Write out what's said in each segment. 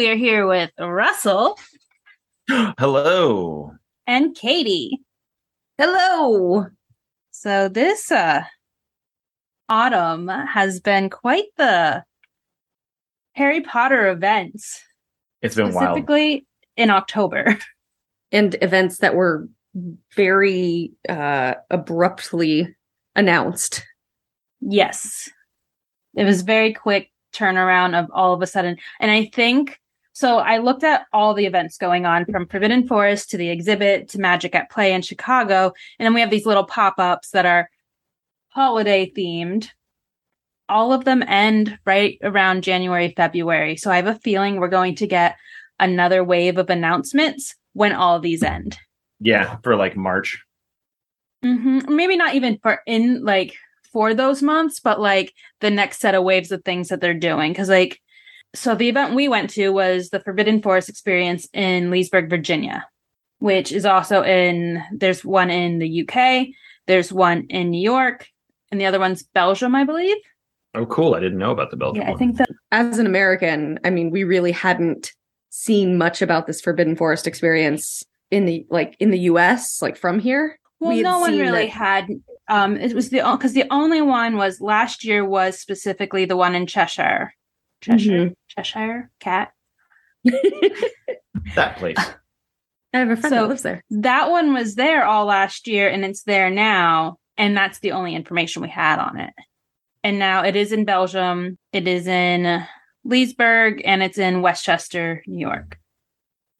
Today we are here with Russell Hello. and Katie. Hello. So this uh autumn has been quite the Harry Potter events, It's been wild. specifically in October. And events that were very uh abruptly announced. Yes. It was very quick turnaround of all of a sudden. And I think so I looked at all the events going on from Forbidden Forest to the exhibit to Magic at Play in Chicago. And then we have these little pop-ups that are holiday themed. All of them end right around January, February. So I have a feeling we're going to get another wave of announcements when all of these end. Yeah, for like March. hmm Maybe not even for in like for those months, but like the next set of waves of things that they're doing. Cause like, so the event we went to was the Forbidden Forest experience in Leesburg, Virginia, which is also in, there's one in the UK, there's one in New York, and the other one's Belgium, I believe. Oh, cool. I didn't know about the Belgium Yeah, I think that, As an American, I mean, we really hadn't seen much about this Forbidden Forest experience in the like in the US, like from here. well, We no one really that- had, um, it was the, because the only one was last year was specifically the one in Cheshire. Cheshire, mm-hmm. Cheshire, cat. that place. I have a friend So- that lives there. that one was there all last year and it's there now and that's the only information we had on it and now it is in belgium it is in leesburg and it's in westchester new york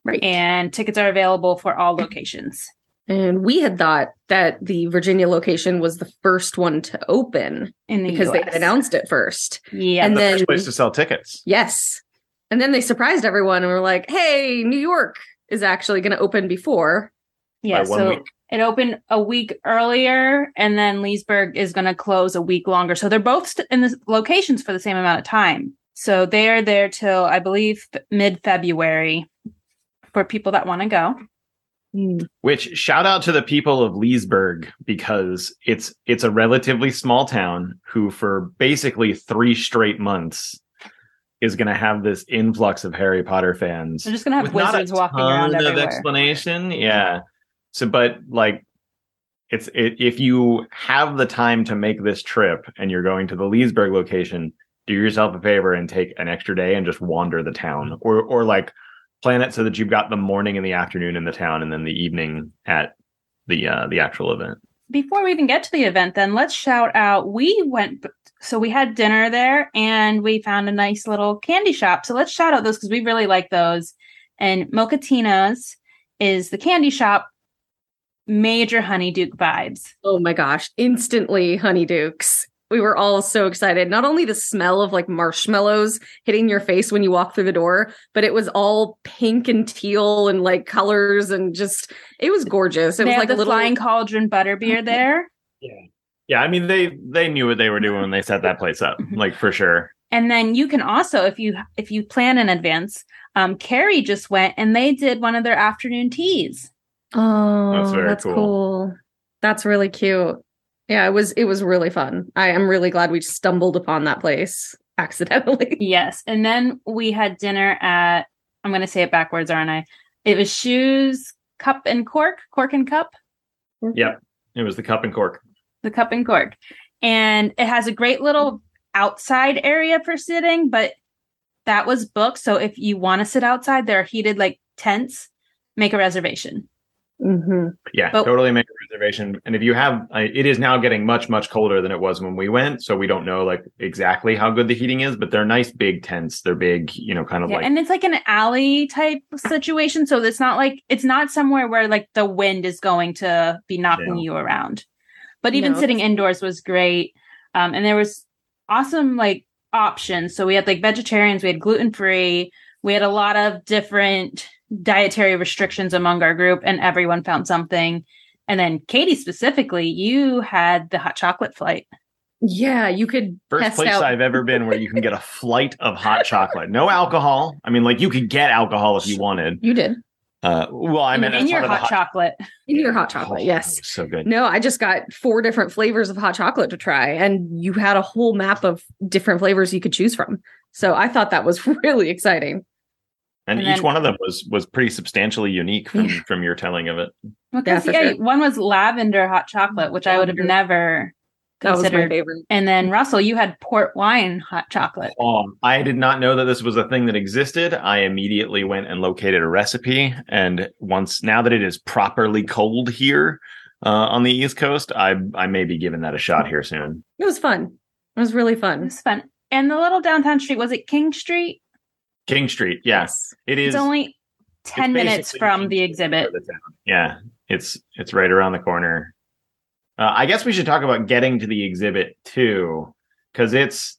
Right. and tickets are available for all locations And we had thought that the Virginia location was the first one to open in the because they had announced it first. yeah And the then- first place to sell tickets. Yes. And then they surprised everyone and were like, hey, New York is actually going to open before. yeah one so week. it opened a week earlier and then leesburg is going to close a week longer so they're both st- in the locations for the same amount of time so they're there till i believe mid-february for people that want to go Hmm. Which shout out to the people of Leesburg because it's it's a relatively small town who for basically three straight months is going to have this influx of Harry Potter fans. they're just going to have with not a wizards walking around ton of everywhere explanation. Yeah. So, but like, it's it, if you have the time to make this trip and you're going to the Leesburg location, do yourself a favor and take an extra day and just wander the town, or or like plan it so that you've got the morning and the afternoon in the town, and then the evening at the uh the actual event. before we even get to the event then let's shout out we went so we had dinner there and we found a nice little candy shop so let's shout out those because we really like those and mocatina's is the candy shop major honeyduke vibes Oh my gosh. Instantly Honeydukes. We were all so excited. Not only the smell of like marshmallows hitting your face when you walk through the door, but it was all pink and teal and like colors and just, it was gorgeous. It they was like the a little. flying cauldron butterbeer there Yeah, Yeah, I mean they they knew what they were doing when they set that place up, Mhm. like for sure. and then you can also if you if you plan in advance um carrie just went and they did one of their afternoon teas Oh, That's that's, very cool. cool. That's really cute. Yeah, it was it was really fun. I am really glad we stumbled upon that place accidentally. Yes. And then we had dinner at, I'm going to say it backwards, aren't I? It was Shoes, Cup and Cork, Cork and Cup, Yeah, it was the cup and cork. the Cup and Cork. And it has a great little outside area for sitting, but that was booked. So if you want to sit outside, there are heated like tents, make a reservation. Hmm Yeah, But- totally make a reservation. And if you have, it is now getting much, much colder than it was when we went. So we don't know like exactly how good the heating is, but they're nice big tents. They're big, you know, kind of Yeah, like, and it's like an alley type situation. So it's not like it's not somewhere where like the wind is going to be knocking Yeah. you around. But even No, sitting indoors was great. Um, and there was awesome like options. So we had like vegetarians, we had gluten free, we had a lot of different dietary restrictions among our group, and everyone found something. And then Katie specifically, you had the hot chocolate flight. Yeah, you could first place out. I've ever been where you can get a flight of hot chocolate. No alcohol. I mean, like you could get alcohol if you wanted. You did Uh, well, I in, in your part of hot chocolate. in your hot Oh, chocolate. that Yes. so good. No, I just got four different flavors of hot chocolate to try, and you had a whole map of different flavors you could choose from. So I thought that was really exciting. And, And each then- one of them was was pretty substantially unique from from your telling of it. Well, Yeah, 'cause, for yeah, sure. one was lavender hot chocolate, which I would have Lavender. never That was my considered. favorite. and then Russell, you had port wine hot chocolate. Um, I did not know that this was a thing that existed. I immediately went and located a recipe, and once now that it is properly cold here uh, on the East Coast, I I may be giving that a shot here soon. It was fun. It was really fun. It was fun. And the little downtown street was it King Street? King Street, yes, it is. It's only ten it's minutes from King the exhibit. the. Yeah, it's it's right around the corner. Uh, I guess we should talk about getting to the exhibit too, because it's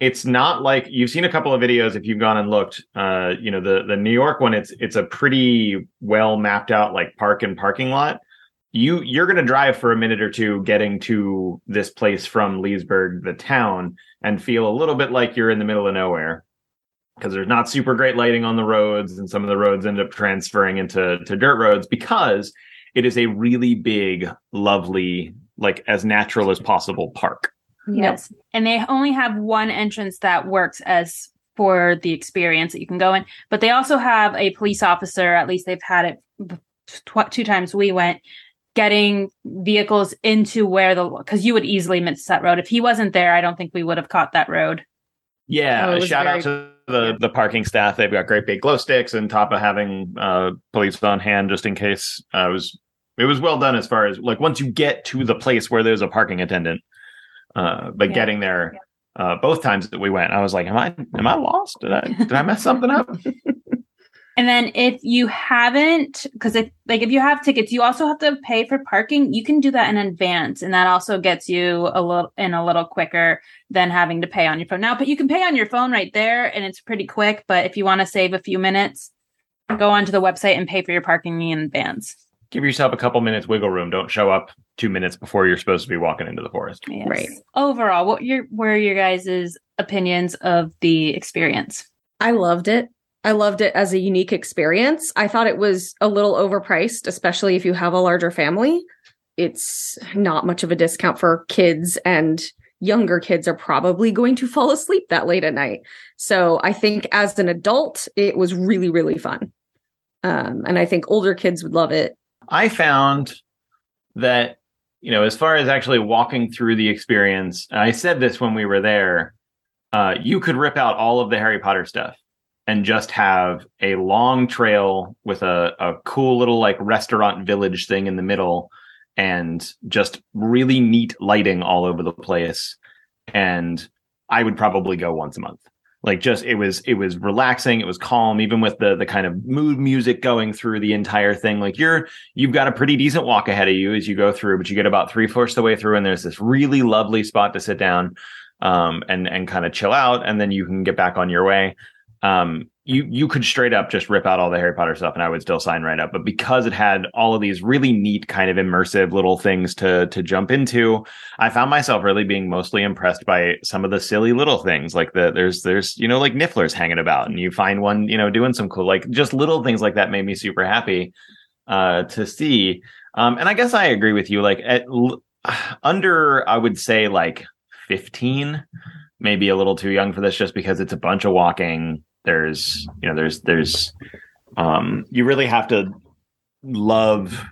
it's not like you've seen a couple of videos if you've gone and looked. Uh, you know the the New York one. It's it's a pretty well mapped out like park and parking lot. You you're gonna drive for a minute or two getting to this place from Leesburg, the town, and feel a little bit like you're in the middle of nowhere because there's not super great lighting on the roads and some of the roads end up transferring into to dirt roads because it is a really big lovely like as natural as possible park Yes. And they only have one entrance that works as for the experience that you can go in. But they also have a police officer, at least they've had it tw- two times we went, getting vehicles into where the, because you would easily miss that road. If he wasn't there, I don't think we would have caught that road. Yeah Oh, it a was shout out to the the parking staff. They've got great big glow sticks and top of having uh police on hand just in case uh, it was it was well done as far as like once you get to the place where there's a parking attendant uh but Yeah. getting there uh both times that we went i was like am i am i lost? Did i did i mess something up And then if you haven't, because if like if you have tickets, you also have to pay for parking. You can do that in advance, and that also gets you a little in a little quicker than having to pay on your phone. Now, but you can pay on your phone right there, and it's pretty quick. But if you want to save a few minutes, go onto the website and pay for your parking in advance. give yourself a couple minutes wiggle room don't show up two minutes before you're supposed to be walking into the forest Yes. Right. Overall, what your were your guys' opinions of the experience? I loved it. I loved it as a unique experience. I thought it was a little overpriced, especially if you have a larger family. It's not much of a discount for kids, and younger kids are probably going to fall asleep that late at night. So I think as an adult, it was really, really fun. Um, and I think older kids would love it. I found that, you know, as far as actually walking through the experience, I said this when we were there, uh, you could rip out all of the Harry Potter stuff and just have a long trail with a, a cool little like restaurant village thing in the middle and just really neat lighting all over the place. And I would probably go once a month. Like just it was it was relaxing. It was calm even with the the kind of mood music going through the entire thing. Like you're you've got a pretty decent walk ahead of you as you go through but you get about three fourths the way through and there's this really lovely spot to sit down um and and kind of chill out and then you can get back on your way um you you could straight up just rip out all the Harry Potter stuff and I would still sign right up. But because it had all of these really neat kind of immersive little things to to jump into I found myself really being mostly impressed by some of the silly little things like the there's there's you know like nifflers hanging about and you find one you know doing some cool like just little things like that made me super happy uh to see. Um and I guess I agree with you like at under I would say like 15 maybe a little too young for this just because it's a bunch of walking there's you know there's there's um you really have to love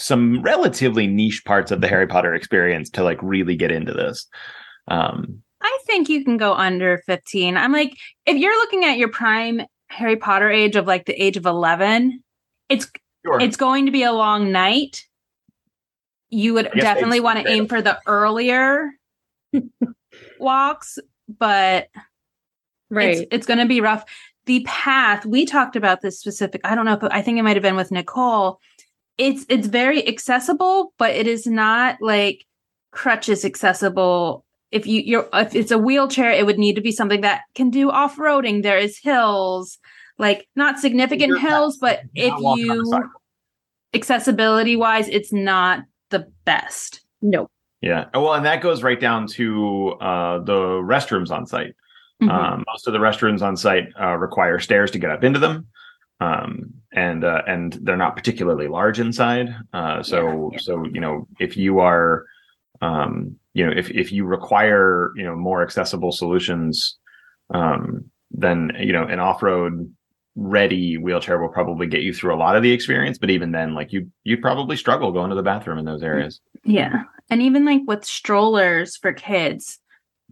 some relatively niche parts of the Harry Potter experience to like really get into this. Um, I think you can go under 15. I'm like, if you're looking at your prime Harry Potter age of like the age of 11, it's sure. it's going to be a long night. You would definitely want to aim for the earlier walks, but Right. it's, it's going to be rough. The path we talked about this specific. I don't know, but I think it might have been with Nicole. It's it's very accessible, but it is not like crutches accessible. If you you're if it's a wheelchair, it would need to be something that can do off roading. There is hills, like not significant You're hills, but if not walking on the you accessibility wise, it's not the best. no. Yeah. Oh, Well, and that goes right down to uh, the restrooms on site. Mhm. Um, most of the restrooms on site uh, require stairs to get up into them, um, and uh, and they're not particularly large inside. Uh, so Yeah, yeah. so you know if you are, um, you know if if you require you know more accessible solutions, um, then you know an off road ready wheelchair will probably get you through a lot of the experience, but even then, like you you'd probably struggle going to the bathroom in those areas. Yeah. And even like with strollers for kids,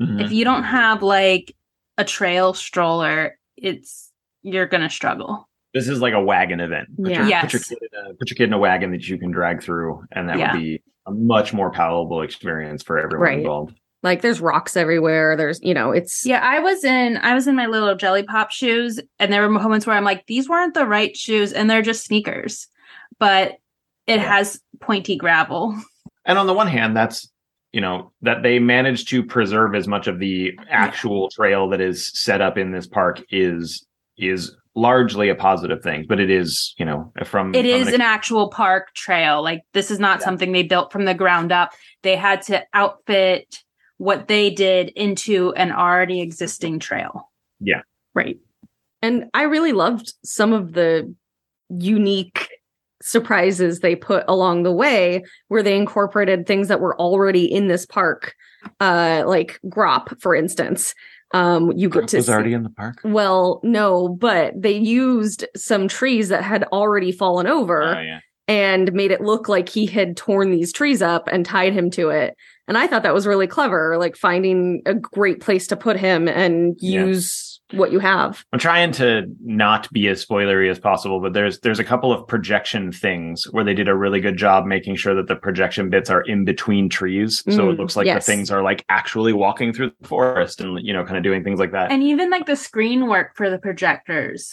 Mhm. if you don't have like a trail stroller, it's you're gonna struggle. This is like a wagon event. Put, Yeah. your, put, your kid in a, put your kid in a wagon that you can drag through, and that Yeah. would be a much more palatable experience for everyone Right. involved. Like there's rocks everywhere. There's, you know, it's Yeah, I was in I was in my little jelly pop shoes, and there were moments where I'm like, these weren't the right shoes, and they're just sneakers. But it Yeah. has pointy gravel. And on the one hand, that's you know that they managed to preserve as much of the actual trail that is set up in this park is is largely a positive thing. But it is you know from It from is an an actual park trail. Like this is not Yeah. something they built from the ground up. They had to outfit what they did into an already existing trail. Yeah right. And I really loved some of the unique surprises they put along the way where they incorporated things that were already in this park. Uh like Grawp, for instance. Um you get to was see- already in the park. well, no, but they used some trees that had already fallen over Oh yeah. and made it look like he had torn these trees up and tied him to it. And I thought that was really clever, like finding a great place to put him and Yeah. Use what you have. I'm trying to not be as spoilery as possible, but there's there's a couple of projection things where they did a really good job making sure that the projection bits are in between trees, so it Mm, looks like yes. the things are like actually walking through the forest and you know kind of doing things like that. And even like the screen work for the projectors.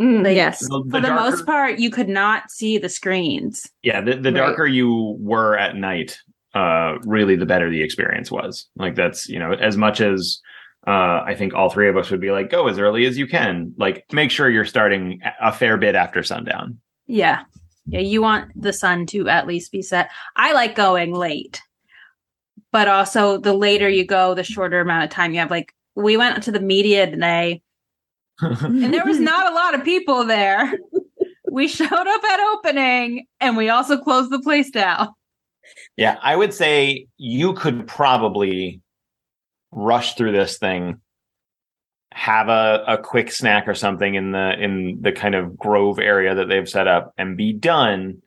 Mm, Like, yes. The- For the darker- most part, you could not see the screens. yeah, the, the Right. darker you were at night, uh, really the better the experience was. Like that's you know as much as. Uh, I think all three of us would be like, go as early as you can. Like, make sure you're starting a fair bit after sundown. Yeah. Yeah, you want the sun to at least be set. I like going late. But also the later you go, the shorter amount of time you have. Like we went to the media today and there was not a lot of people there. We showed up at opening and we also closed the place down. Yeah, I would say you could probably rush through this thing, have a, a quick snack or something in the in the kind of grove area that they've set up and be done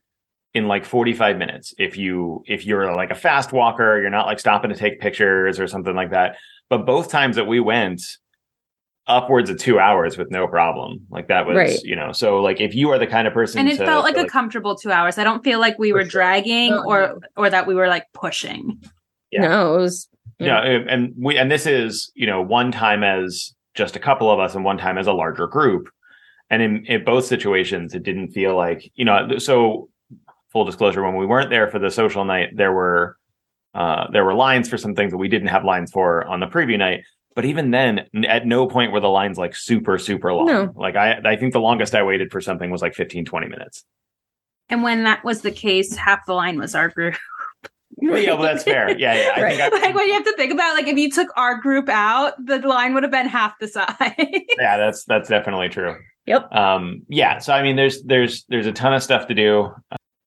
in like 45 minutes if you if you're like a fast walker you're not like stopping to take pictures or something like that but both times that we went upwards of two hours with no problem like that was Right. you know so like if you are the kind of person And it to- felt like to, a comfortable two hours. I don't feel like we were sure. dragging No, or or that we were like pushing. Yeah. No, it was Yeah, and- and we and this is you know one time as just a couple of us and one time as a larger group, and in, in both situations it didn't feel like you know so full disclosure when we weren't there for the social night there were uh there were lines for some things that we didn't have lines for on the preview night but even then at no point were the lines like super super long No. like i i think the longest i waited for something was like 15 20 minutes And when that was the case, half the line was our group. Yeah well that's fair yeah yeah i Right. think I, like when you have to think about like if you took our group out, the line would have been half the size. yeah that's that's definitely true Yep. um yeah so i mean there's there's there's a ton of stuff to do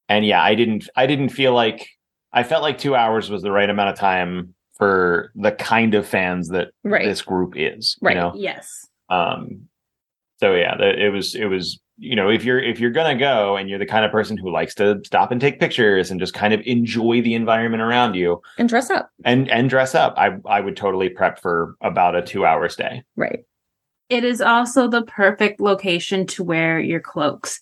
and yeah i didn't i didn't feel like i felt like two hours was the right amount of time for the kind of fans that Right. this group is Right. you know yes. um so yeah it was it was you know if you're if you're gonna go and you're the kind of person who likes to stop and take pictures and just kind of enjoy the environment around you and dress up. and and dress up i i would totally prep for about a two hour stay Right. It is also the perfect location to wear your cloaks.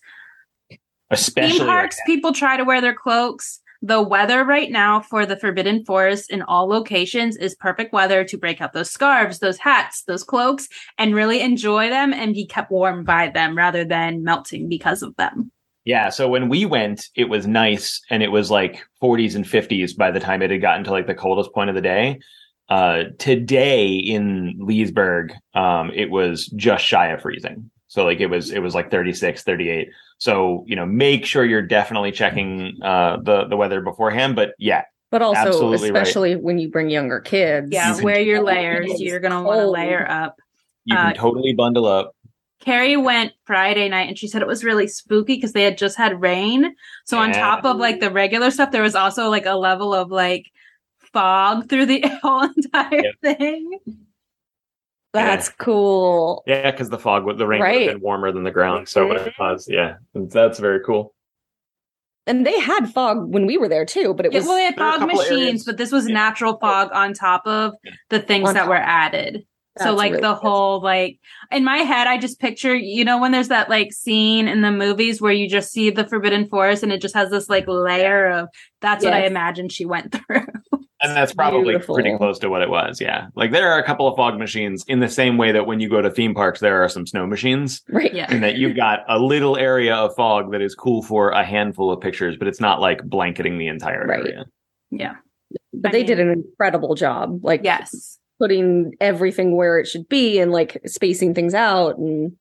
especially Theme like parks, people try to wear their cloaks. The weather right now for the Forbidden Forest in all locations is perfect weather to break out those scarves, those hats, those cloaks, and really enjoy them and be kept warm by them rather than melting because of them. Yeah. So when we went, it was nice and it was like 40s and 50s by the time it had gotten to like the coldest point of the day. Uh, today in Leesburg, um, it was just shy of freezing. So like it was, it was like 36, 38. So, you know, make sure you're definitely checking, uh, the, the weather beforehand. But yeah, But also, Absolutely right. especially when you bring younger kids. Yeah, You wear your layers. get You're going to want to layer up. you can Uh, totally bundle up. Carrie went Friday night and she said it was really spooky because they had just had rain. So on top of like the regular stuff, there was also like a level of like fog through the whole entire thing. That's cool. Yeah, because the fog, would- the rain would Right. have been warmer than the ground. So when it mm-hmm. caused, yeah, that's very cool. And they had fog when we were there too, but it Yeah, was well, they had there were a fog machines, areas- but this was Yeah. natural fog on top of the things On that top. were added. so like really the whole like in my head, I just picture you know when there's that like scene in the movies where you just see the Forbidden Forest and it just has this like layer of that's what I Yes. imagine she went through. And that's probably Beautiful. pretty close to what it was. Yeah. Like there are a couple of fog machines in the same way that when you go to theme parks, there are some snow machines. right. yeah. And that you've got a little area of fog that is cool for a handful of pictures, but it's not like blanketing the entire Right. area. Yeah. But I they did an incredible job. Like Yes. putting everything where it should be and like spacing things out and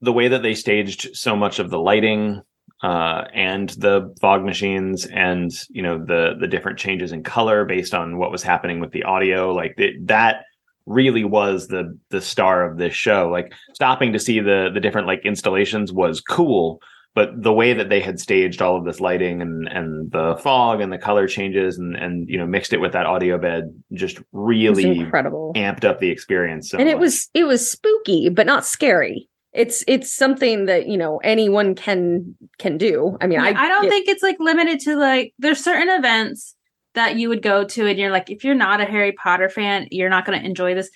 the way that they staged so much of the lighting uh, and the fog machines and you know the the different changes in color based on what was happening with the audio like it, that really was the the star of this show like stopping to see the the different like installations was cool but the way that they had staged all of this lighting and and the fog and the color changes and and you know mixed it with that audio bed just really incredible. amped up the experience so and it much. was it was spooky, but not scary. It's it's something that, you know, anyone can can do. I mean, I I, don't get- think it's like limited to like there's certain events that you would go to and you're like if you're not a Harry Potter fan, you're not going to enjoy this.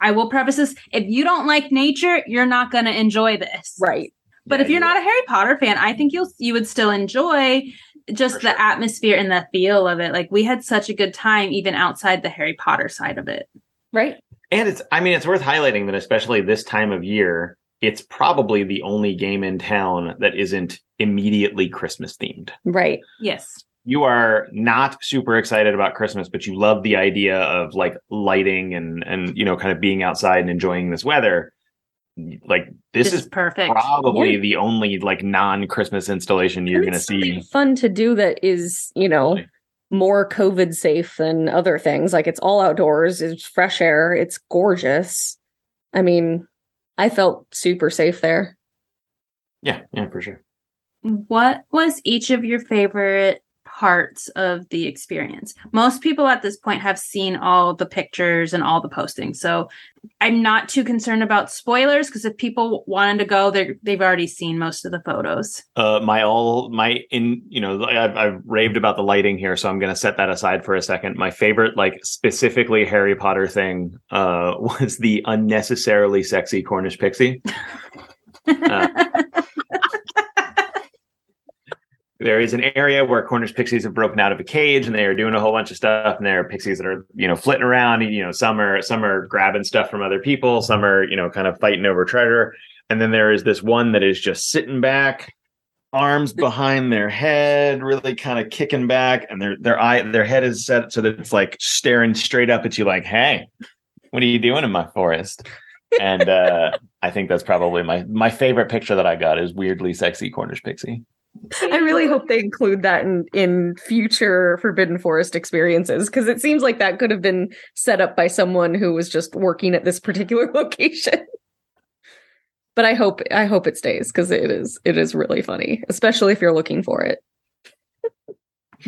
I will preface this, if you don't like nature, you're not going to enjoy this. right. But Yeah, if you're you- not a Harry Potter fan, I think you'll you would still enjoy just For the sure. atmosphere and the feel of it. Like we had such a good time even outside the Harry Potter side of it. Right. And it's, I mean, it's worth highlighting that, especially this time of year, it's probably the only game in town that isn't immediately Christmas themed. Right. Yes. You are not super excited about Christmas, but you love the idea of like lighting and, and, you know, kind of being outside and enjoying this weather. Like, this This is is perfect. probably Yeah. the only like non Christmas installation you're going to see. fun to do that is, you know, Totally. More COVID safe than other things. Like it's all outdoors, it's fresh air, it's gorgeous. I mean, I felt super safe there. Yeah, yeah, for sure. What was each of your favorite parts of the experience? Most people at this point have seen all the pictures and all the postings. So I'm not too concerned about spoilers because if people wanted to go, they they've already seen most of the photos. uh my all my in you know I've, I've raved about the lighting here so i'm going to set that aside for a second my favorite like specifically harry potter thing uh was the unnecessarily sexy cornish pixie there is an area where cornish pixies have broken out of a cage and they are doing a whole bunch of stuff and there are pixies that are you know flitting around you know some are some are grabbing stuff from other people some are you know kind of fighting over treasure. And then there is this one that is just sitting back arms behind their head really kind of kicking back and their their eye their head is set so that it's like staring straight up at you like hey what are you doing in my forest? And uh i think that's probably my my favorite picture that i got is weirdly sexy cornish pixie I really hope they include that in in future Forbidden Forest experiences because it seems like that could have been set up by someone who was just working at this particular location. but I hope I hope it stays because it is it is really funny, especially if you're looking for it.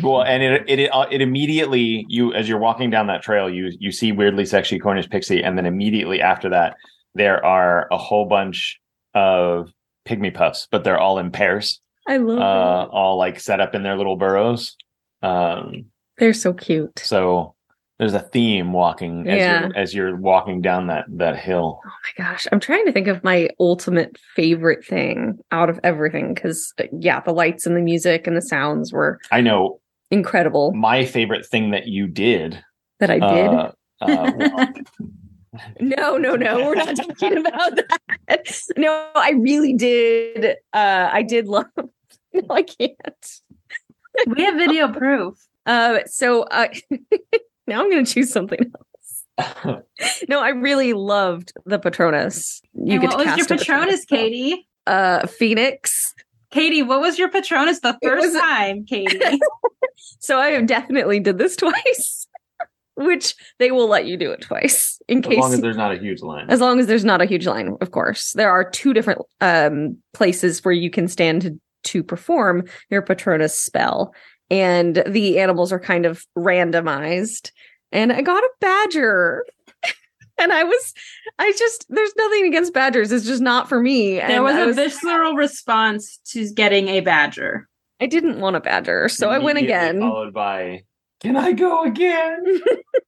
Well, and it it uh, it immediately you as you're walking down that trail, you you see weirdly sexy Cornish pixie, and then immediately after that, there are a whole bunch of pygmy puffs, but they're all in pairs, I love uh, all like set up in their little burrows. Um, They're so cute. so there's a theme walking as Yeah. you're as you're walking down that that hill. Oh my gosh, I'm trying to think of my ultimate favorite thing out of everything because yeah, the lights and the music and the sounds were I know incredible my favorite thing that you did. that I did. Uh, uh, well, No, no, no. We're not talking about that. No, I really did. Uh, I did love. No, I can't. we have video proof. Uh, so uh, now I'm going to choose something else. No, I really loved the Patronus. You and get what to was your cast a Patronus, Katie? Uh, Phoenix. Katie, what was your Patronus the first was- time, Katie? So I definitely did this twice, which they will let you do it twice in as case long as there's not a huge line. As long as there's not a huge line, of course. There are two different um, places where you can stand to, to perform your Patronus spell, and the animals are kind of randomized. And I got a badger. and I was, I just, there's nothing against badgers. It's just not for me. There And was I a visceral response to getting a badger. I didn't want a badger, so I went again, Followed by, can I go again?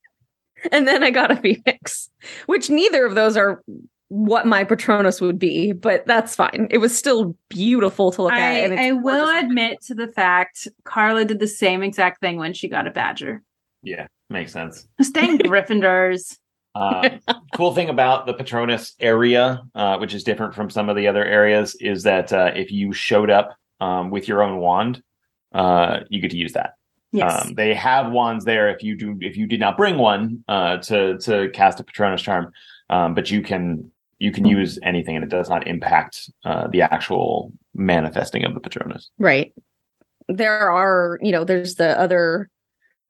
and then I got a phoenix, which neither of those are what my Patronus would be, but that's fine. It was still beautiful to look I, at. I will gorgeous. admit to the fact Carla did the same exact thing when she got a badger. Yeah, makes sense. Staying Gryffindors. Um, cool thing about the Patronus area, uh, which is different from some of the other areas, is that uh, if you showed up um, with your own wand, uh, you get to use that. Yes. Um, they have wands there if you do if you did not bring one uh, to to cast a Patronus charm, um, but you can you can use anything and it does not impact uh, the actual manifesting of the Patronus. Right. There are, you know, there's the other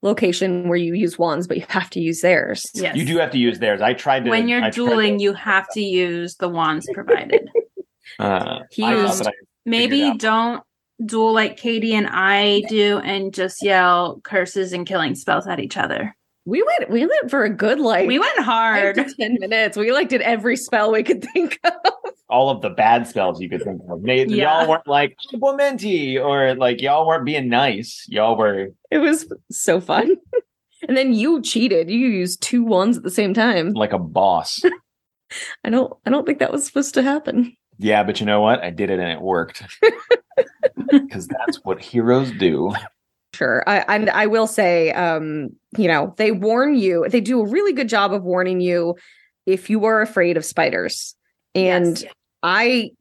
location where you use wands, but you have to use theirs. yes. You do have to use theirs. I tried to when you're I tried to- dueling, you have to use the wands provided. uh, He I used- I- Maybe don't duel like Katie and I do and just yell curses and killing spells at each other. We went we went for a good like We went hard. to ten minutes. We like did every spell we could think of. all of the bad spells you could think of. They, Yeah. Y'all weren't like Implementi or like y'all weren't being nice. Y'all were It was so fun. And then you cheated. You used two wands at the same time. like a boss. I don't I don't think that was supposed to happen. yeah, but you know what? I did it and it worked. Because that's what heroes do. Sure. I and I will say, um, you know, they warn you, they do a really good job of warning you if you are afraid of spiders. And Yes. I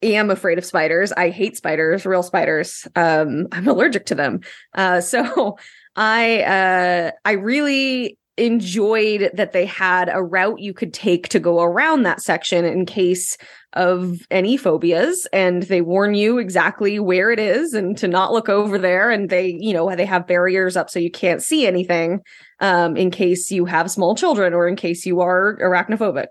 am afraid of spiders. I hate spiders, real spiders. Um, I'm allergic to them. Uh, so I uh, I really enjoyed that they had a route you could take to go around that section in case of any phobias and they warn you exactly where it is and to not look over there and they you know they have barriers up so you can't see anything um in case you have small children or in case you are arachnophobic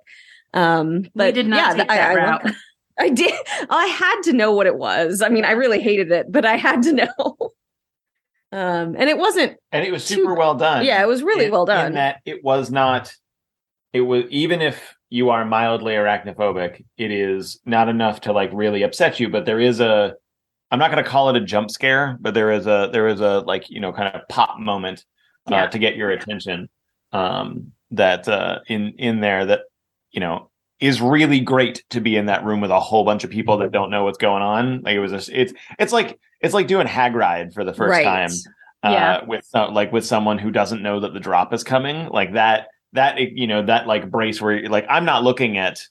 um but we did not yeah, take I- that I route. love- I did. I had to know what it was. I mean, I really hated it, but I had to know. Um, and it wasn't. And it was super well done. Yeah, it was really In- well done. In that it was not it was even if you are mildly arachnophobic, it is not enough to like really upset you, but there is a I'm not gonna call it a jump scare, but there is a there is a like, you know, kind of pop moment uh, Yeah. to get your attention. Um that uh in in there that, you know, is really great to be in that room with a whole bunch of people that don't know what's going on. Like it was a, it's it's like it's like doing Hagrid for the first right. time uh, Yeah. with uh, like with someone who doesn't know that the drop is coming like that that you know that like brace where you're like i'm not looking at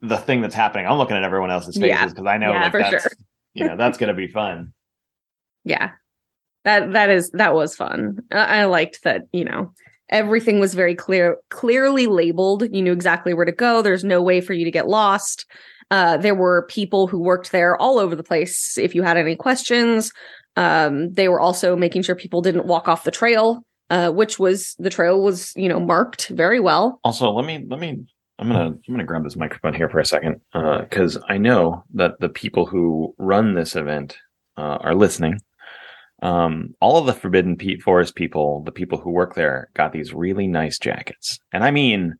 the thing that's happening i'm looking at everyone else's faces Yeah. because i know Yeah, like for that's sure. you know that's gonna be fun Yeah, that that is that was fun. I, I liked that. You know, everything was very clear, clearly labeled. You knew exactly where to go. There's no way for you to get lost. Uh, there were people who worked there all over the place. If you had any questions, um, they were also making sure people didn't walk off the trail, uh, which was the trail was you know marked very well. also let me let me i'm gonna i'm gonna grab this microphone here for a second because i know that the people who run this event uh, are listening. Um, all of the forbidden forest people the people who work there got these really nice jackets. And i mean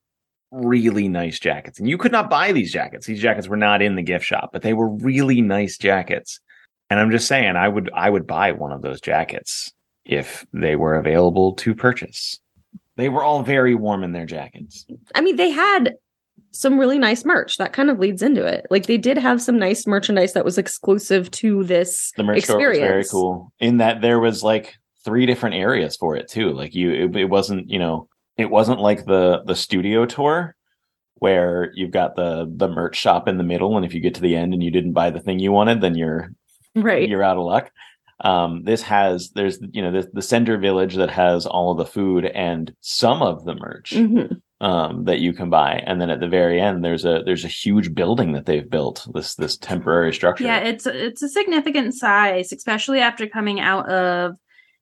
really nice jackets. And you could not buy these jackets. These jackets were not in the gift shop but they were really nice jackets. And i'm just saying i would i would buy one of those jackets if they were available to purchase they were all very warm in their jackets I mean, they had some really nice merch. That kind of leads into it. Like they did have some nice merchandise that was exclusive to this the merch store was very cool in that there was like three different areas for it too like you it, it wasn't you know it wasn't like the the studio tour where you've got the the merch shop in the middle and if you get to the end and you didn't buy the thing you wanted then you're Right. you're out of luck um this has there's you know the, the center village that has all of the food and some of the merch Mhm. um that you can buy and then at the very end there's a there's a huge building that they've built this this temporary structure Yeah, it's it's a significant size, especially after coming out of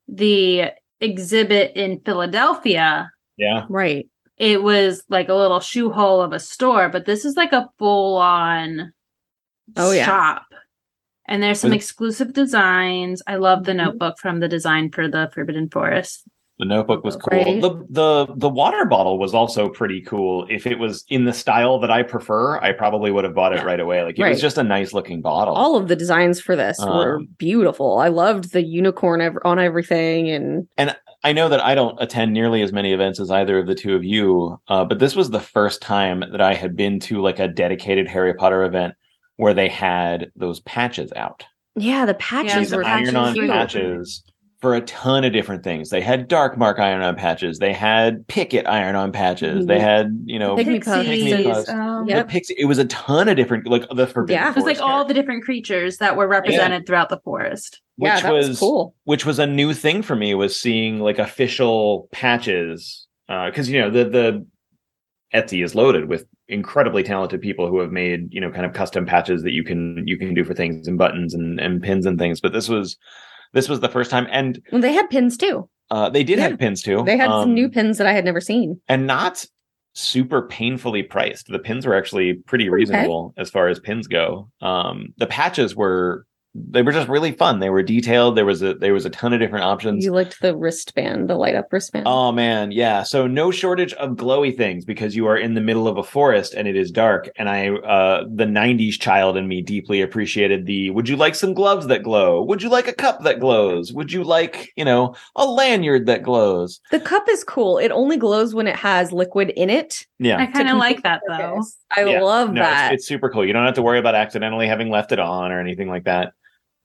the exhibit in Philadelphia. yeah Right. It was like a little shoe hole of a store, but this is like a full on Oh, yeah. shop. And there's some exclusive designs. I love the notebook from the design for the Forbidden Forest. The notebook was cool. Right. The the the water bottle was also pretty cool. If it was in the style that I prefer, I probably would have bought it right away. Like it Right. was just a nice looking bottle. All of the designs for this were Um, beautiful. I loved the unicorn ev- on everything, and I know that I don't attend nearly as many events as either of the two of you, uh, but this was the first time that I had been to like a dedicated Harry Potter event where they had those patches out. yeah, the patches Yeah, were iron-on were- patches for a ton of different things. They had dark mark iron-on patches. They had picket iron-on patches. They Mhm. had you know Pygmy puffs Pygmy puffs. um, Yep. pixie. It was a ton of different like the forbidden. Yeah. It was like Forest all the different creatures that were represented throughout the forest. yeah, which that was, cool. which was a new thing for me was seeing like official patches because you know the the Etsy is loaded with incredibly talented people who have made you know kind of custom patches that you can you can do for things and buttons and and pins and things. But this was this was the first time, and Well, they had pins too. uh, they did Yeah. have pins too. They had some um, new pins that I had never seen. and not super painfully priced. The pins were actually pretty reasonable as far as pins go. Um, the patches were they were just really fun. They were detailed. There was a there was a ton of different options. You liked the wristband, the light up wristband. Oh man, yeah. So no shortage of glowy things because you are in the middle of a forest and it is dark. And I, uh, the '90s child in me deeply appreciated the. Would you like some gloves that glow? Would you like a cup that glows? Would you like, you know, a lanyard that glows? the cup is cool. It only glows when it has liquid in it. Yeah. I kind of like that though. I Yeah. love no, it's- that. It's, super cool. You don't have to worry about accidentally having left it on or anything like that.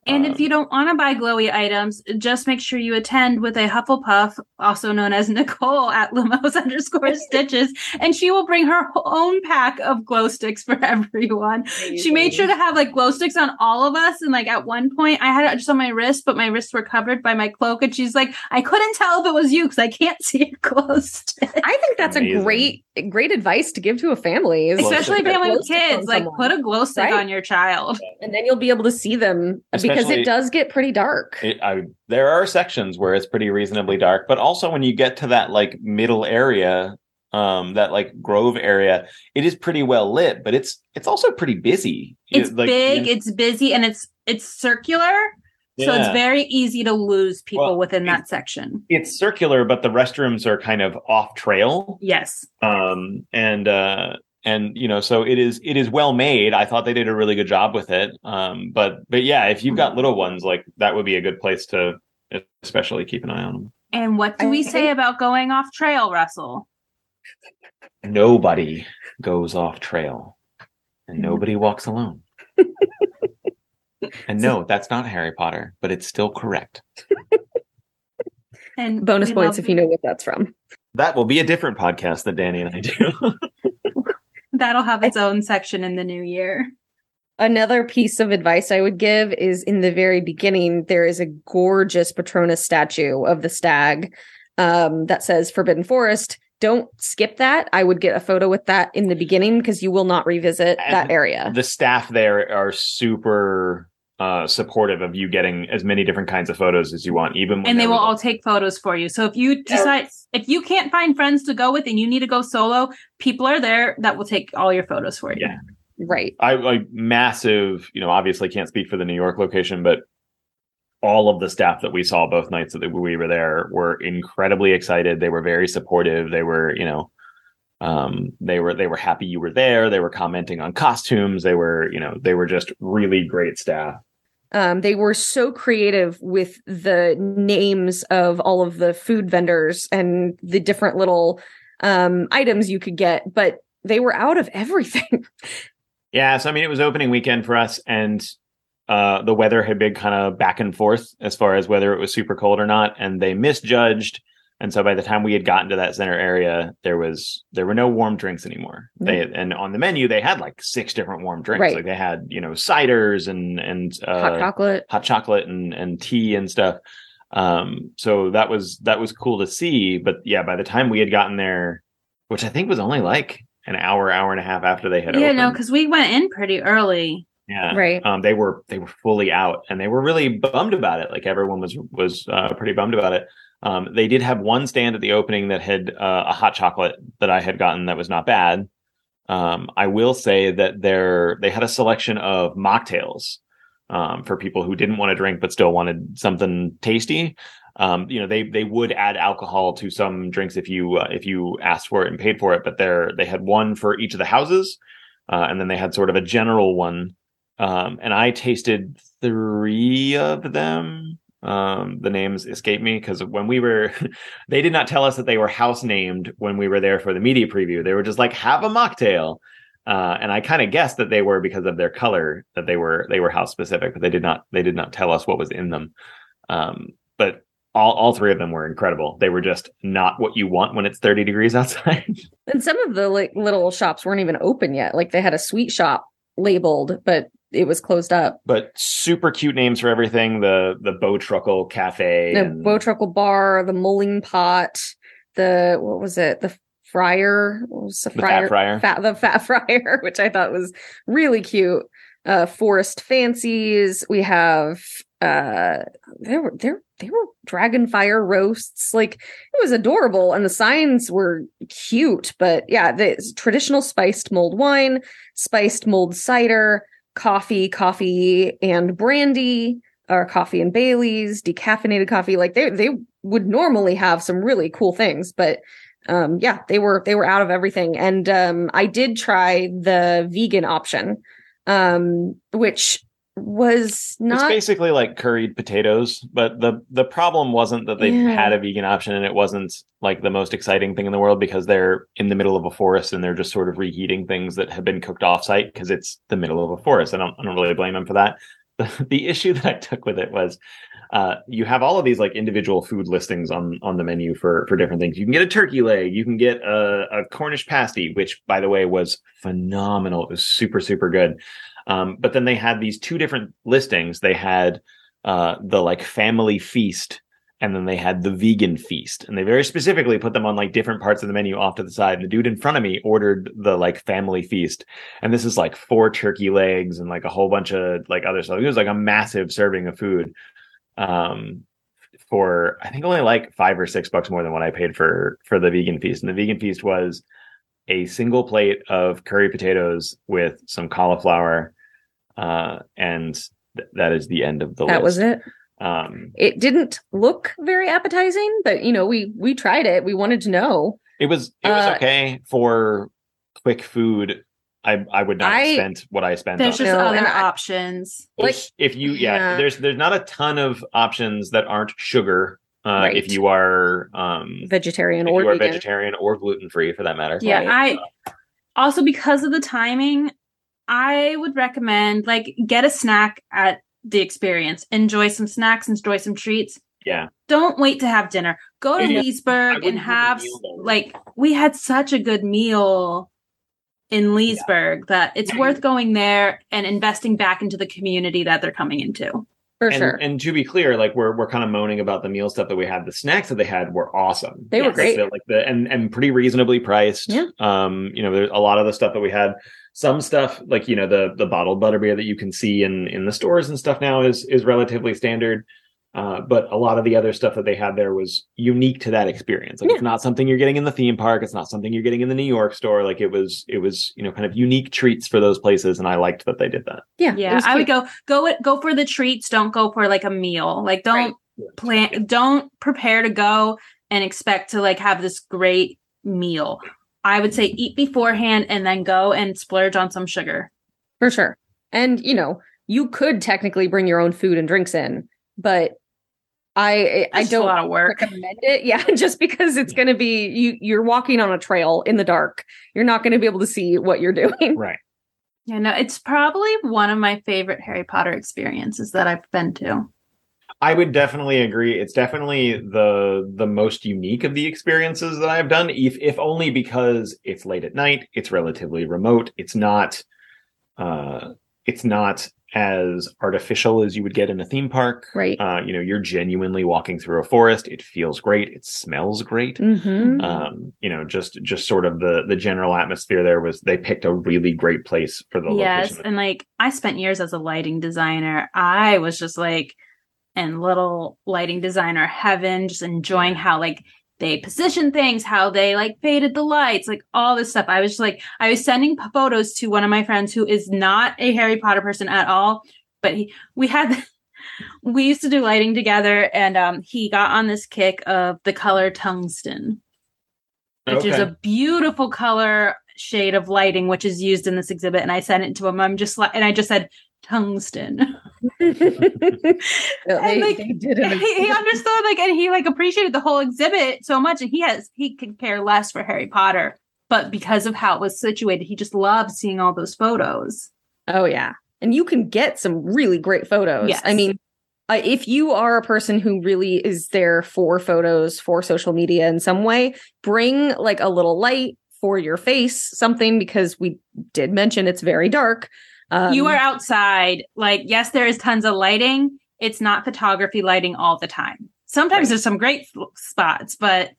And Um, if you don't want to buy glowy items, just make sure you attend with a Hufflepuff, also known as Nicole at Lumos underscore stitches, and she will bring her own pack of glow sticks for everyone. She made sure to have like glow sticks on all of us. And like at one point, I had it just on my wrist, but my wrists were covered by my cloak. And she's like, I couldn't tell if it was you because I can't see a glow stick. I think that's Amazing. a great, great advice to give to a family. Glow Especially stick. family with kids, like someone. put a glow stick Right. on your child. and then you'll be able to see them because it does get pretty dark. It, I, there are sections where it's pretty reasonably dark, but also when you get to that like middle area, um, that like grove area, it is pretty well lit, but it's it's also pretty busy. It's It- like, big, you- it's busy, and it's it's circular. So it's very easy to lose people Well, within that section. it's circular, but the restrooms are kind of off trail. Yes. Um, and uh, and you know, so it is it is well made. I thought they did a really good job with it. Um, but but yeah, if you've got little ones, like that would be a good place to especially keep an eye on them. And what do we say about going off trail, Russell? Nobody goes off trail, and nobody walks alone. and no, that's not Harry Potter, but it's still correct. And Bonus points love- if you know what that's from. That will be a different podcast that Danny and I do. That'll have its own section in the new year. Another piece of advice I would give is in the very beginning, there is a gorgeous Patronus statue of the stag um, that says Forbidden Forest. Don't skip that. I would get a photo with that in the beginning because you will not revisit And that area. the staff there are super uh, supportive of you getting as many different kinds of photos as you want, even when And they will was all take photos for you. So if you decide if you can't find friends to go with and you need to go solo, people are there that will take all your photos for you. Yeah. right. I like massive, you know, obviously can't speak for the New York location, but all of the staff that we saw both nights that we were there were incredibly excited. They were very supportive. They were, you know, um, they were they were happy you were there. They were commenting on costumes. They were, you know, they were just really great staff. Um, they were so creative with the names of all of the food vendors and the different little um, items you could get, but they were out of everything. Yeah, so I mean, it was opening weekend for us, and uh, the weather had been kind of back and forth as far as whether it was super cold or not, and they misjudged. And so by the time we had gotten to that center area, there was there were no warm drinks anymore. They and on the menu they had like six different warm drinks. Right. Like they had you know ciders and and uh, Hot chocolate. hot chocolate and and tea and stuff. Um, so that was that was cool to see. But yeah, by the time we had gotten there, which I think was only like an hour, hour and a half after they had Yeah, opened. no, because we went in pretty early. Yeah. Right. Um, they were they were fully out and they were really bummed about it. Like everyone was was uh, pretty bummed about it. Um, they did have one stand at the opening that had uh, a hot chocolate that I had gotten that was not bad. Um, I will say that they're they had a selection of mocktails um, for people who didn't want to drink but still wanted something tasty. Um, you know, they they would add alcohol to some drinks if you uh, if you asked for it and paid for it, but they're they had one for each of the houses, uh, and then they had sort of a general one. Um, and I tasted three of them. Um, the names escape me because when we were, they did not tell us that they were house named when we were there for the media preview. They were just like, have a mocktail. Uh, and I kind of guessed that they were because of their color that they were they were house specific, but they did not they did not tell us what was in them. Um, but all all three of them were incredible. They were just not what you want when it's 30 degrees outside. And some of the like little shops weren't even open yet. Like they had a sweet shop labeled, but it was closed up. but super cute names for everything. The the Bowtruckle Cafe. The and- Bowtruckle Bar, the Mulling Pot, the what was it? The Fryer. What was the The Fat Fryer? Fryer. Fat, the Fat Fryer, which I thought was really cute. Uh, Forest Fancies. We have uh, there were there they were Dragonfire roasts. Like it was adorable, and the signs were cute. But yeah, the traditional spiced mulled wine, spiced mulled cider, coffee, coffee and brandy, or coffee and Bailey's, decaffeinated coffee. Like they they would normally have some really cool things, but um yeah, they were they were out of everything. And um I did try the vegan option, um, which was not it's basically like curried potatoes, but the the problem wasn't that they Yeah. had a vegan option and it wasn't like the most exciting thing in the world because they're in the middle of a forest and they're just sort of reheating things that have been cooked off site because it's the middle of a forest. I don't I don't really blame them for that. The, the issue that I took with it was uh, you have all of these like individual food listings on on the menu for for different things. You can get a turkey leg, you can get a, a Cornish pasty, which by the way was phenomenal. It was super super good. Um, but then they had these two different listings. They had uh, the like family feast, and then they had the vegan feast, and they very specifically put them on like different parts of the menu off to the side. And the dude in front of me ordered the like family feast, and this is like four turkey legs and like a whole bunch of like other stuff. It was like a massive serving of food. Um, for I think only like five or six bucks more than what I paid for for the vegan feast. And the vegan feast was a single plate of curry potatoes with some cauliflower, uh, and th- that is the end of the that was it. Um, It didn't look very appetizing, but you know, we we tried it. We wanted to know. it was it was Uh, okay for quick food. I I would not I- have spent what I spent. There's on it. just No, other I- options. like- if you yeah, Yeah. there's there's not a ton of options that aren't sugar. Uh, Right. If you are um, Vegetarian if or you are vegan. vegetarian or gluten free for that matter. Yeah, Right. I also because of the timing, I would recommend like get a snack at the experience. Enjoy some snacks, enjoy some treats. Yeah. Don't wait to have dinner. Go to Yeah, Leesburg and have meal like we had such a good meal in Leesburg that it's worth going there and investing back into the community that they're coming into. for and, sure. and to be clear, like we're we're kind of moaning about the meal stuff that we had. The snacks that they had were awesome. They were Yes. great. Like the and and pretty reasonably priced. Yeah. Um, you know, there's a lot of the stuff that we had. Some stuff like you know the the bottled butterbeer that you can see in in the stores and stuff now is is relatively standard. Uh, but a lot of the other stuff that they had there was unique to that experience. Like it's not something you're getting in the theme park. It's not something you're getting in the New York store. Like it was, it was, you know, kind of unique treats for those places. And I liked that they did that. yeah, Yeah, I would go go it go for the treats. Don't go for like a meal. Like don't plan. Don't prepare to go and expect to like have this great meal. I would say eat beforehand and then go and splurge on some sugar. for sure. And you know, you could technically bring your own food and drinks in, but I I It's just a don't lot of work. recommend it. Yeah, just because it's going to be you you're walking on a trail in the dark. You're not going to be able to see what you're doing. Right. Yeah, no, it's probably one of my favorite Harry Potter experiences that I've been to. I would definitely agree. It's definitely the the most unique of the experiences that I've done, if if only because it's late at night, it's relatively remote, it's not uh it's not as artificial as you would get in a theme park. Right. Uh, you know, you're genuinely walking through a forest. It feels great. It smells great. Mm-hmm. Um, you know, just just sort of the the general atmosphere there was they picked a really great place for the yes, location. and like I spent years as a lighting designer. I was just like in little lighting designer heaven, just enjoying how like they position things, how they like faded the lights, like all this stuff. I was just like, I was sending photos to one of my friends who is not a Harry Potter person at all, but he, we had we used to do lighting together, and um, he got on this kick of the color tungsten, which is a beautiful color shade of lighting, which is used in this exhibit. And I sent it to him. I'm just like, and I just said tungsten. They, like, he, he understood like and he like appreciated the whole exhibit so much and he has he could care less for harry potter but because of how it was situated he just loved seeing all those photos Oh yeah, and you can get some really great photos. Yes. I mean, uh, if you are a person who really is there for photos for social media in some way, bring like a little light for your face, something because we did mention it's very dark. Um, you are outside like yes there is tons of lighting it's not photography lighting all the time sometimes Right. there's some great spots but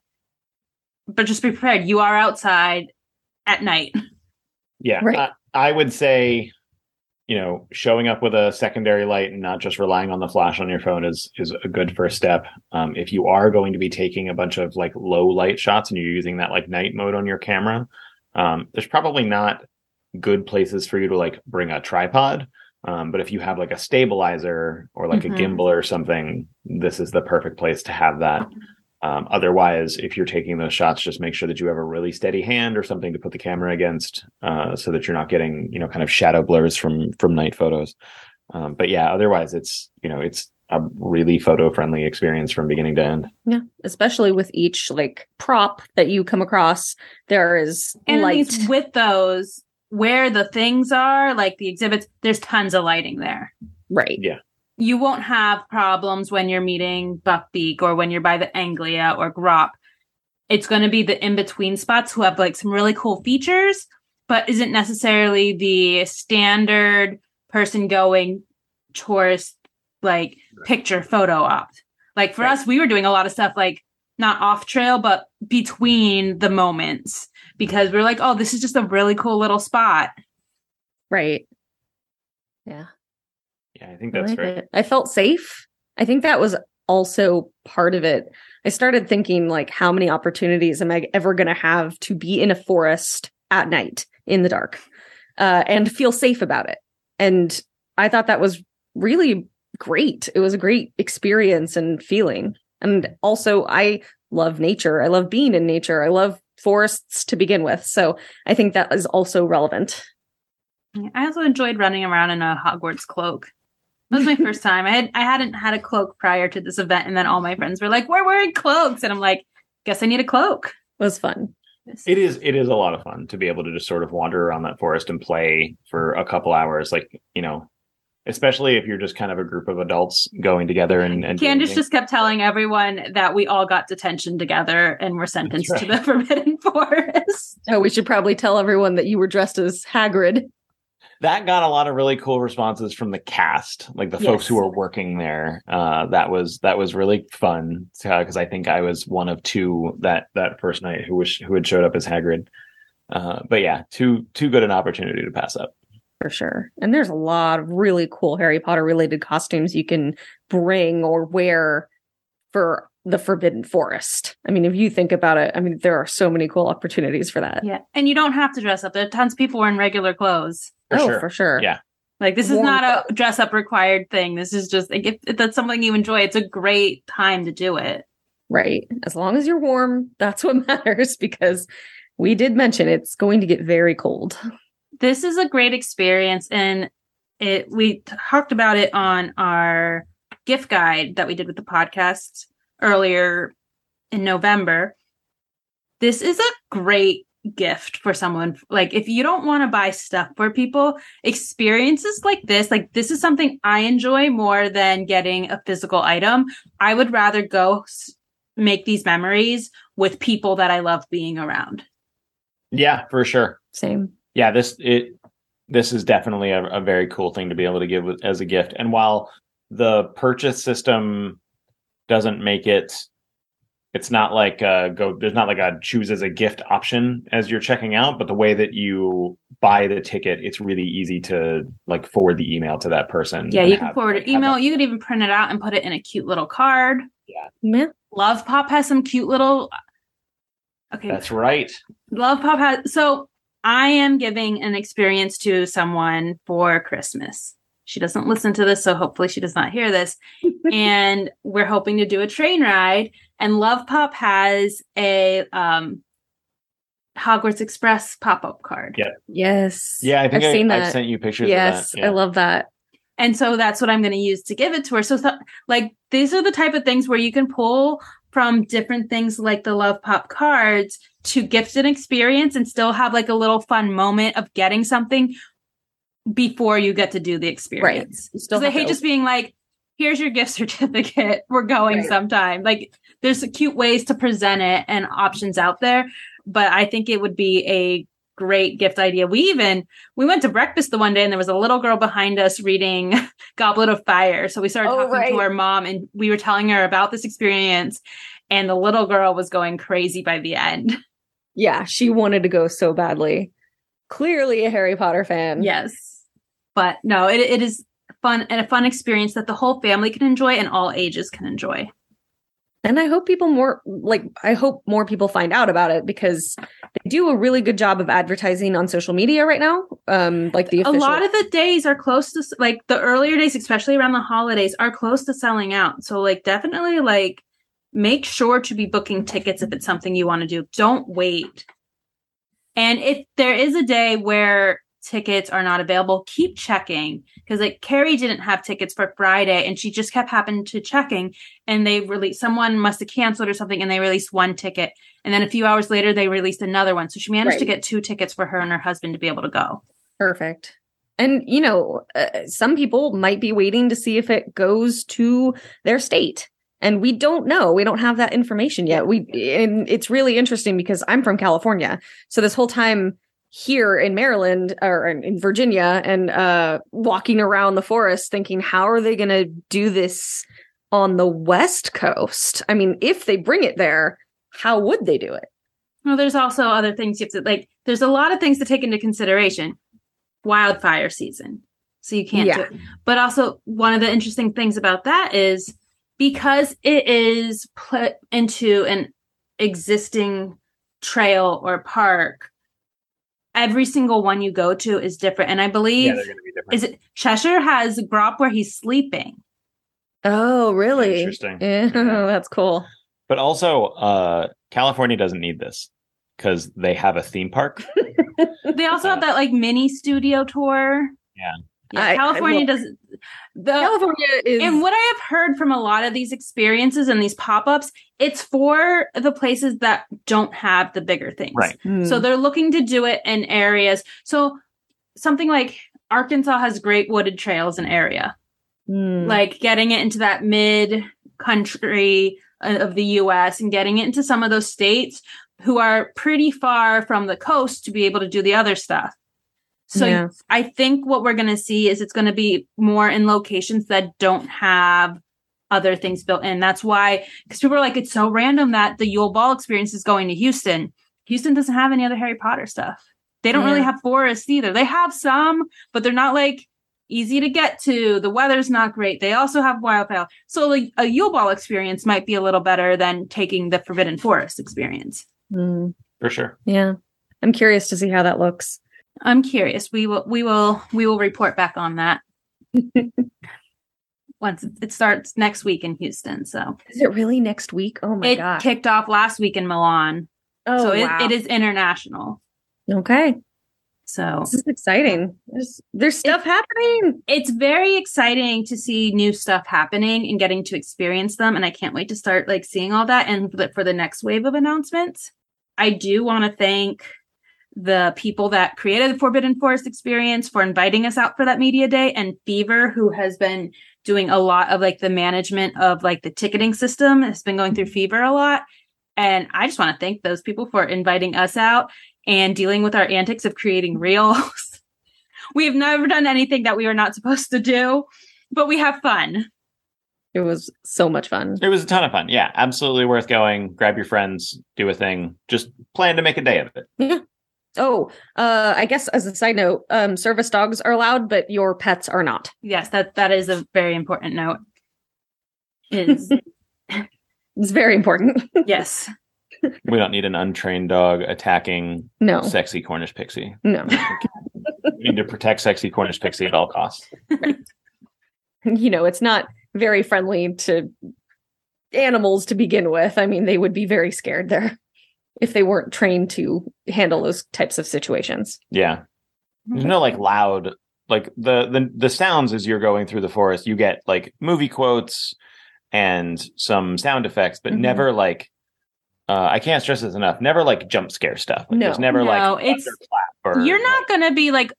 but just be prepared you are outside at night Yeah, Right. I, I would say, you know, showing up with a secondary light and not just relying on the flash on your phone is is a good first step. Um, if you are going to be taking a bunch of like low light shots and you're using that like night mode on your camera, um, there's probably not good places for you to like bring a tripod. Um, but if you have like a stabilizer or like Mhm. a gimbal or something, this is the perfect place to have that. Um, otherwise, if you're taking those shots, just make sure that you have a really steady hand or something to put the camera against, uh, so that you're not getting, you know, kind of shadow blurs from from night photos. Um, but yeah, otherwise, it's you know, it's a really photo friendly experience from beginning to end. yeah, especially with each like prop that you come across, there is and at light. least with those where the things are like the exhibits there's tons of lighting there right. Yeah. you won't have problems when you're meeting Buckbeak or when you're by the Anglia or Grawp. It's going to be the in between spots who have like some really cool features, but isn't necessarily the standard person going tourist like picture photo op. Like for Right. us, we were doing a lot of stuff like not off trail, but between the moments because we are like, oh, this is just a really cool little spot. Right. Yeah. Yeah, I think I that's like great. it. I felt safe. I think that was also part of it. I started thinking like how many opportunities am I ever going to have to be in a forest at night in the dark uh, and feel safe about it. And I thought that was really great. It was a great experience and feeling. And also I love nature. I love being in nature. I love forests to begin with. So I think that is also relevant. I also enjoyed running around in a Hogwarts cloak. That was my first time. I had I hadn't had a cloak prior to this event, and then all my friends were like, "We're wearing cloaks," and I'm like, "Guess I need a cloak." It was fun. It is it is a lot of fun to be able to just sort of wander around that forest and play for a couple hours. Like you know, especially if you're just kind of a group of adults going together and, and doing Candace things. just kept telling everyone that we all got detention together and were sentenced That's to the Forbidden Forest. Oh, we should probably tell everyone that you were dressed as Hagrid. that got a lot of really cool responses from the cast like the folks who were working there uh that was that was really fun because i think i was one of two that that first night who was who had showed up as hagrid uh but yeah too too good an opportunity to pass up For sure. And there's a lot of really cool Harry Potter related costumes you can bring or wear for the Forbidden Forest. I mean, if you think about it, I mean, there are so many cool opportunities for that. Yeah, and you don't have to dress up. There are tons of people wearing regular clothes. For oh, sure. for sure. Yeah. Like this is Warm not a dress up required thing. This is just like if, if that's something you enjoy, it's a great time to do it. Right. As long as you're warm, that's what matters because we did mention it's going to get very cold. This is a great experience and it we talked about it on our gift guide that we did with the podcast earlier in November. This is a great gift for someone like if you don't want to buy stuff for people experiences like this like this is something i enjoy more than getting a physical item i would rather go s- make these memories with people that i love being around yeah for sure Same. Yeah this it this is definitely a, a very cool thing to be able to give with- as a gift and while the purchase system doesn't make it it's not like uh go there's not like a choose as a gift option as you're checking out but the way that you buy the ticket it's really easy to like forward the email to that person Yeah, you can have- forward like, an email. that- You could even print it out and put it in a cute little card. Yeah. Lovepop has some cute little. Okay, that's right Lovepop has. So I am giving an experience to someone for Christmas. She doesn't listen to this, so hopefully she does not hear this. and we're hoping to do a train ride. And Lovepop has a um, Hogwarts Express pop up card. Yeah. Yes. Yeah, I think I've I, seen I've sent you pictures yes, of that. Yeah. I love that. And so that's what I'm going to use to give it to her. So, th- like, these are the type of things where you can pull from different things like the Lovepop cards to gift an experience and still have like a little fun moment of getting something before you get to do the experience. Still Because I hate just being like, here's your gift certificate. We're going Right. sometime. Like, there's cute ways to present it and options out there. But I think it would be a great gift idea. We even we went to breakfast the one day and there was a little girl behind us reading Goblet of Fire. So we started Oh, talking right. to our mom and we were telling her about this experience and the little girl was going crazy by the end. Yeah, she wanted to go so badly. Clearly a Harry Potter fan. Yes. But no, it, it is fun and a fun experience that the whole family can enjoy and all ages can enjoy. And I hope people more like I hope more people find out about it because they do a really good job of advertising on social media right now. Um like the official- a lot of the days are close to like the earlier days especially around the holidays are close to selling out so like definitely like make sure to be booking tickets if it's something you want to do don't wait and if there is a day where tickets are not available keep checking because like carrie didn't have tickets for friday and she just kept happening to checking and they released someone must have canceled or something and they released one ticket and then a few hours later they released another one so she managed to get two tickets for her and her husband to be able to go Perfect. And you know, uh, some people might be waiting to see if it goes to their state. And we don't know. We don't have that information yet. We and it's really interesting because I'm from California. So this whole time here in Maryland or in in Virginia and uh walking around the forest thinking how are they going to do this on the west coast? I mean, if they bring it there, how would they do it? Well, there's also other things you have to like. There's a lot of things to take into consideration. Wildfire season, so you can't do it. But also, one of the interesting things about that is because it is put into an existing trail or park. Every single one you go to is different, and I believe Yeah, they're going to be different. is it Cheshire has a Grawp where he's sleeping. Oh, really? Interesting. Yeah, that's cool. But also, uh, California doesn't need this because they have a theme park. They also have that like mini studio tour. Yeah. Yeah, I- I California will- does the California is and what I have heard from a lot of these experiences and these pop-ups, it's for the places that don't have the bigger things. Right. Hmm. So they're looking to do it in areas. So something like Arkansas has great wooded trails and area. Hmm. Like getting it into that mid country uh, of the US and getting it into some of those states who are pretty far from the coast to be able to do the other stuff. So Yeah. I think what we're going to see is it's going to be more in locations that don't have other things built in. That's why, because people are like, it's so random that the Yule Ball experience is going to Houston. Houston doesn't have any other Harry Potter stuff. They don't really have forests either. They have some, but they're not like easy to get to. The weather's not great. They also have wildfire. So like a Yule Ball experience might be a little better than taking the Forbidden Forest experience. Hmm. For sure. Yeah. I'm curious to see how that looks. I'm curious. We will we will we will report back on that. Once it- starts next week in Houston. So Is it really next week? Oh my it god. It kicked off last week in Milan. oh, so it, wow. it is international. Okay. So This is exciting. There's there's stuff happening. it's very exciting to see new stuff happening and getting to experience them. And I can't wait to start like seeing all that and for the, for the next wave of announcements. I do want to thank the people that created the Forbidden Forest experience for inviting us out for that media day and Fever, who has been doing a lot of like the management of like the ticketing system, has been going through Fever a lot. And I just want to thank those people for inviting us out and dealing with our antics of creating reels. we have never done anything that we were not supposed to do, but we have fun. It was so much fun. It was a ton of fun. Yeah, absolutely worth going. Grab your friends, do a thing. Just plan to make a day of it. Oh, uh, I guess as a side note, um, service dogs are allowed, but your pets are not. Yes, that that is a very important note. Is It's very important. yes. We don't need an untrained dog attacking no, sexy Cornish pixie. no. We need to protect sexy Cornish pixie at all costs. you know, it's not very friendly to animals to begin with. I mean, they would be very scared there if they weren't trained to handle those types of situations. Yeah. There's no like loud like the the the sounds as you're going through the forest, you get like movie quotes and some sound effects, but Mhm. never like uh, I can't stress this enough. Never like jump scare stuff. Like, No. there's never No, like it's- or, you're not like- gonna be like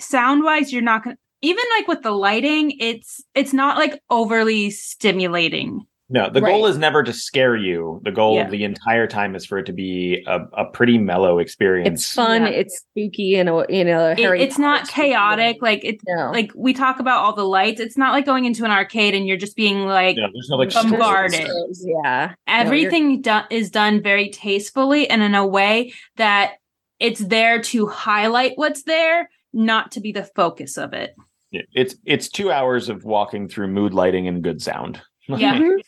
sound wise you're not gonna even like with the lighting it's it's not like overly stimulating No, the goal is never to scare you. The goal Yeah. the entire time is for it to be a, a pretty mellow experience. It's fun, Yeah. it's spooky and a in a It- it's not Potter spooky chaotic way. like it's No. like we talk about all the lights it's not like going into an arcade and you're just being like No, there's no like Bombarded. strobes. Strobes, Yeah. everything do- is done very tastefully and in a way that it's there to highlight what's there not to be the focus of it Yeah, It's it's two hours of walking through mood lighting and good sound. Yeah. Mm-hmm.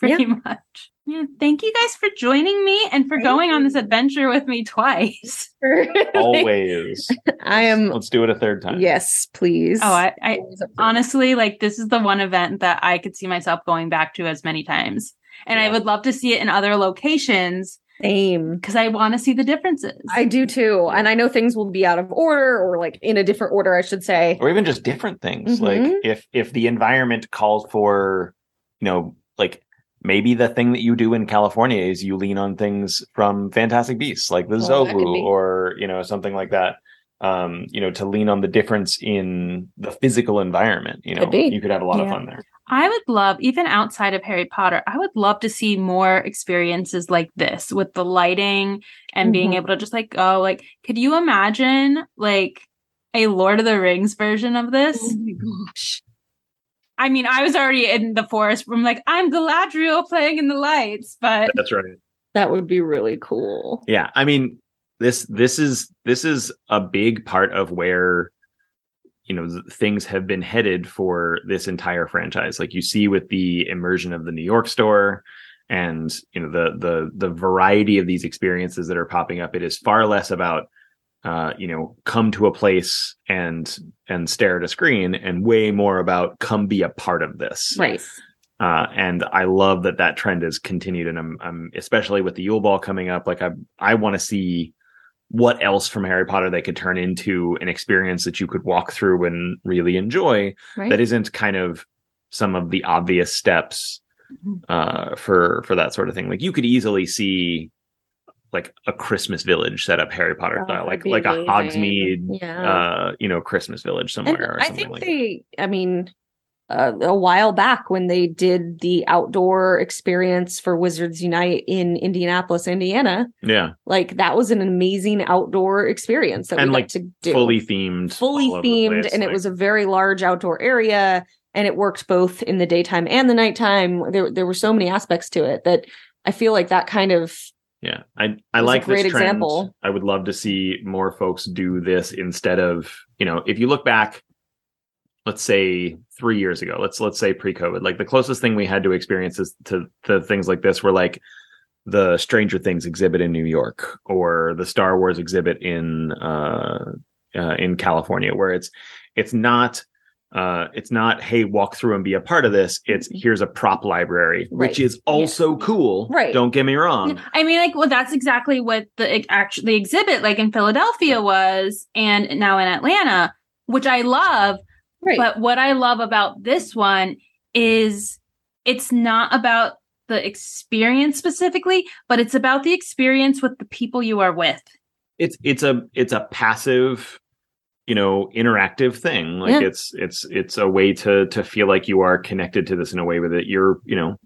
Pretty much yeah thank you guys for joining me and for Thank going on this adventure with me twice Always. I am Let's do it a third time. yes, please. oh i, I Always up for it. honestly like this is the one event that i could see myself going back to as many times and i would love to see it in other locations Same. because i want to see the differences I do too. And I know things will be out of order or like in a different order, I should say. Or even just different things. Mhm. Like if if the environment calls for, you know, like maybe the thing that you do in California is you lean on things from Fantastic Beasts, like the Well, that could Zouwu be. or, you know, something like that. Um, you know, to lean on the difference in the physical environment, you know, Could you could have a lot of fun there. I would love, even outside of Harry Potter, I would love to see more experiences like this with the lighting and being Mhm. able to just like go, like, could you imagine like a Lord of the Rings version of this? Oh my gosh. I mean, I was already in the forest room, like, I'm Galadriel playing in the lights, but That's right. That would be really cool. Yeah, I mean this this is this is a big part of where you know things have been headed for this entire franchise. Like you see with the immersion of the New York store and you know the the the variety of these experiences that are popping up. It is far less about uh, you know come to a place and and stare at a screen, and way more about come be a part of this. Right. Uh, and I love that that trend has continued, and I'm, I'm especially with the Yule Ball coming up. Like I, I want to see what else from Harry Potter they could turn into an experience that you could walk through and really enjoy. Right. That isn't kind of some of the obvious steps Mhm. uh, for for that sort of thing. Like you could easily see like a Christmas village set up Harry Potter Oh, style, like like a. Hogsmeade, Yeah. uh, you know, Christmas village somewhere or I think like that. they, I mean, uh, a while back when they did the outdoor experience for Wizards Unite in Indianapolis, Indiana, Yeah, like that was an amazing outdoor experience that And, we got like, to do. fully themed, fully all over the themed, place, and it was a very large outdoor area, and it worked both in the daytime and the nighttime. There, there were so many aspects to it that I feel like that kind of Yeah, I I like great this trend. example. I would love to see more folks do this instead of you know if you look back, let's say three years ago, let's let's say pre-COVID, like the closest thing we had to experiences to to things like this were like the Stranger Things exhibit in New York or the Star Wars exhibit in uh, uh in California, where it's it's not uh it's not hey walk through and be a part of this it's here's a prop library which is also cool Right. don't get me wrong I mean, like, well, that's exactly what the actually the exhibit, like in Philadelphia, was, and now in Atlanta, which I love. right. But what I love about this one is it's not about the experience specifically, but it's about the experience with the people you are with. it's it's a it's a passive you know interactive thing like Yeah. it's it's it's a way to to feel like you are connected to this in a way with it you're you know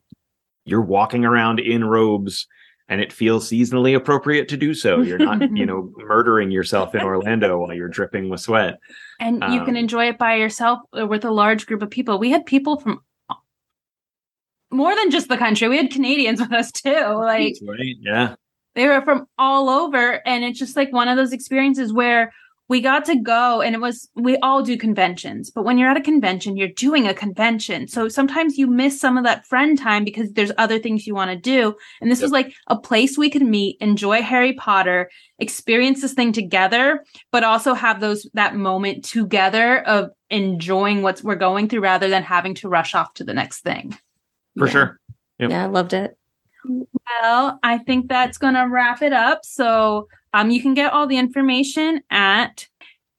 you're walking around in robes and it feels seasonally appropriate to do so you're not you know murdering yourself in orlando while you're dripping with sweat And you can Um, enjoy it by yourself or with a large group of people. We had people from more than just the country. We had Canadians with us too. Like right yeah they were from all over and it's just like one of those experiences where we got to go and it was we all do conventions but when you're at a convention you're doing a convention so sometimes you miss some of that friend time because there's other things you want to do and this Yep. was like a place we could meet enjoy harry potter experience this thing together but also have those that moment together of enjoying what we're going through rather than having to rush off to the next thing For Yeah. sure. Yep. Yeah, I loved it. Well, I think that's going to wrap it up. So, um, you can get all the information at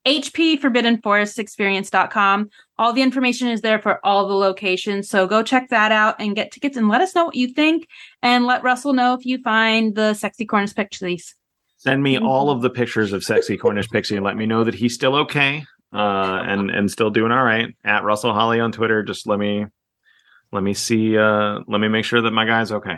hpforbiddenforestexperience.com. All the information is there for all the locations. So go check that out and get tickets and let us know what you think and let Russell know if you find the sexy Cornish pixies. Send me all of the pictures of sexy Cornish pixie and let me know that he's still okay uh, and and still doing all right. At Russell Holly on Twitter, just let me let me see. Uh, let me make sure that my guy's okay.